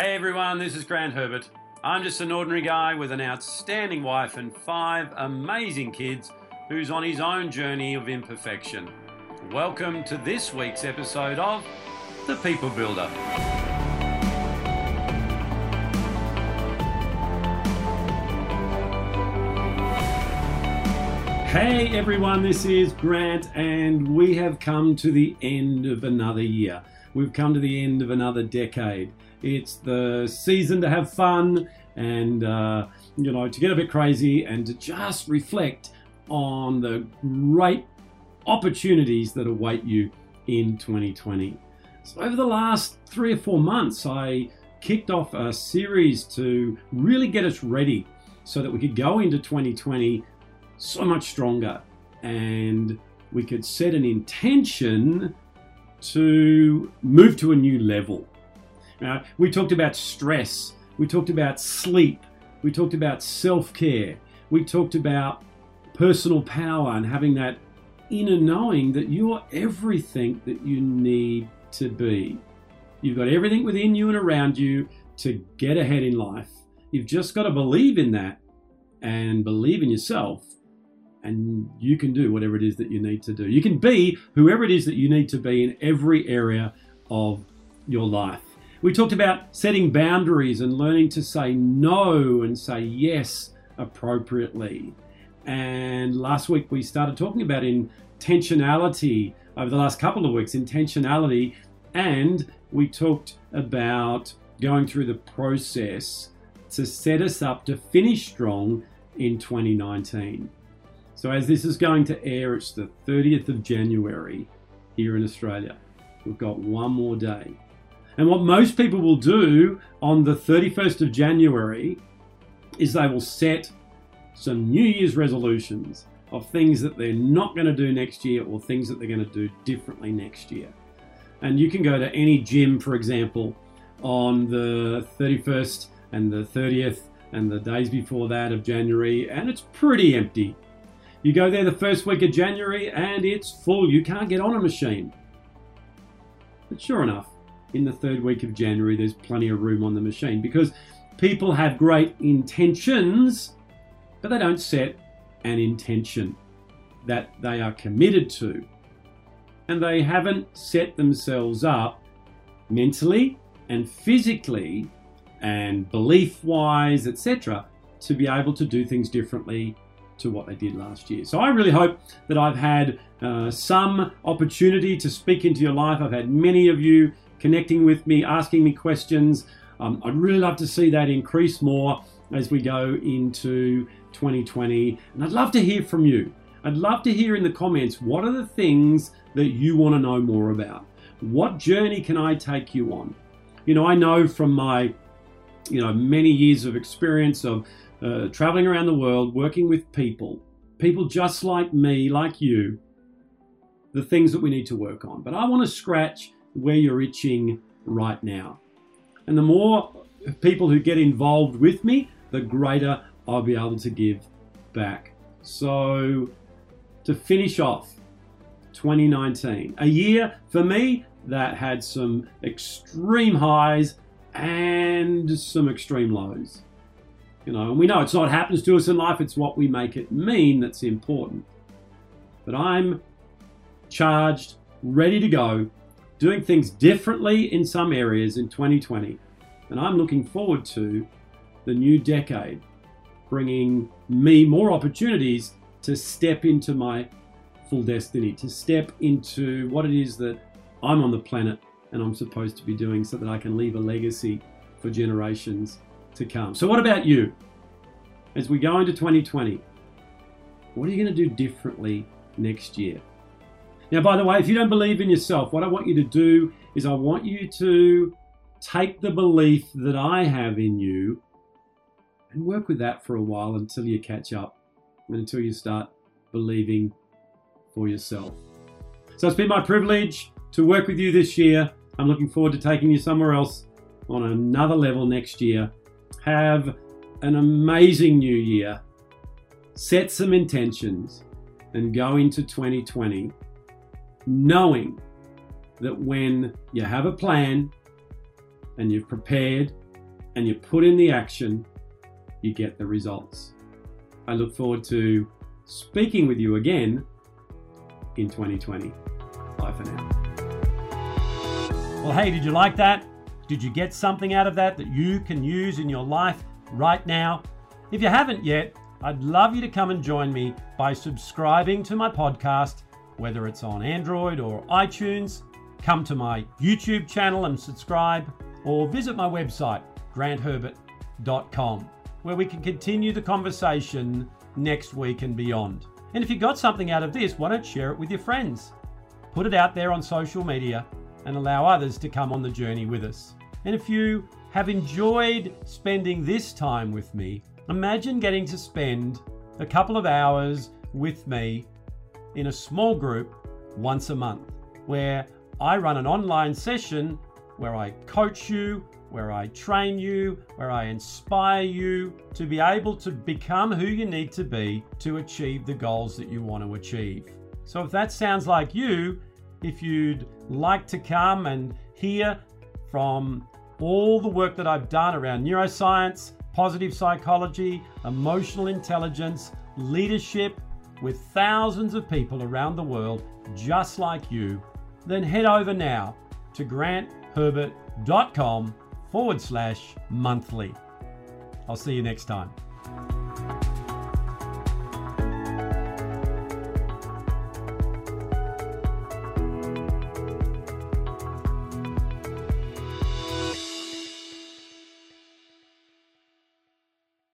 Hey everyone, this is Grant Herbert. I'm just an ordinary guy with an outstanding wife and five amazing kids who's on his own journey of imperfection. Welcome to this week's episode of The People Builder. Hey everyone, this is Grant, and we have come to the end of another year. We've come to the end of another decade. It's the season to have fun and, uh, you know, to get a bit crazy and to just reflect on the great opportunities that await you in 2020. So, over the last three or four months, I kicked off a series to really get us ready so that we could go into 2020 so much stronger and we could set an intention to move to a new level. Uh, we talked about stress. We talked about sleep. We talked about self care. We talked about personal power and having that inner knowing that you're everything that you need to be. You've got everything within you and around you to get ahead in life. You've just got to believe in that and believe in yourself, and you can do whatever it is that you need to do. You can be whoever it is that you need to be in every area of your life. We talked about setting boundaries and learning to say no and say yes appropriately. And last week we started talking about intentionality over the last couple of weeks, intentionality, and we talked about going through the process to set us up to finish strong in 2019. So, as this is going to air, it's the 30th of January here in Australia. We've got one more day. And what most people will do on the 31st of January is they will set some New Year's resolutions of things that they're not going to do next year or things that they're going to do differently next year. And you can go to any gym, for example, on the 31st and the 30th and the days before that of January, and it's pretty empty. You go there the first week of January and it's full. You can't get on a machine. But sure enough, in the third week of January, there's plenty of room on the machine because people have great intentions, but they don't set an intention that they are committed to. And they haven't set themselves up mentally and physically and belief wise, etc., to be able to do things differently to what they did last year. So I really hope that I've had uh, some opportunity to speak into your life. I've had many of you connecting with me, asking me questions. Um, I'd really love to see that increase more as we go into 2020. And I'd love to hear from you. I'd love to hear in the comments what are the things that you want to know more about? What journey can I take you on? You know, I know from my, you know, many years of experience of uh, traveling around the world, working with people, people just like me, like you, the things that we need to work on. But I want to scratch where you're itching right now. And the more people who get involved with me, the greater I'll be able to give back. So, to finish off 2019, a year for me that had some extreme highs and some extreme lows. You know, and we know it's not what happens to us in life, it's what we make it mean that's important. But I'm charged, ready to go doing things differently in some areas in 2020. And I'm looking forward to the new decade bringing me more opportunities to step into my full destiny, to step into what it is that I'm on the planet and I'm supposed to be doing so that I can leave a legacy for generations to come. So, what about you? As we go into 2020, what are you going to do differently next year? Now, by the way, if you don't believe in yourself, what I want you to do is I want you to take the belief that I have in you and work with that for a while until you catch up and until you start believing for yourself. So it's been my privilege to work with you this year. I'm looking forward to taking you somewhere else on another level next year. Have an amazing new year. Set some intentions and go into 2020 knowing that when you have a plan and you've prepared and you put in the action, you get the results. I look forward to speaking with you again in 2020. Bye for now. Well, hey, did you like that? Did you get something out of that that you can use in your life right now? If you haven't yet, I'd love you to come and join me by subscribing to my podcast, whether it's on Android or iTunes. Come to my YouTube channel and subscribe, or visit my website, grantherbert.com, where we can continue the conversation next week and beyond. And if you got something out of this, why don't share it with your friends? Put it out there on social media and allow others to come on the journey with us. And if you have enjoyed spending this time with me, imagine getting to spend a couple of hours with me in a small group once a month, where I run an online session where I coach you, where I train you, where I inspire you to be able to become who you need to be to achieve the goals that you want to achieve. So, if that sounds like you, if you'd like to come and hear from all the work that I've done around neuroscience, positive psychology, emotional intelligence, leadership with thousands of people around the world just like you, then head over now to grantherbert.com forward slash monthly. I'll see you next time.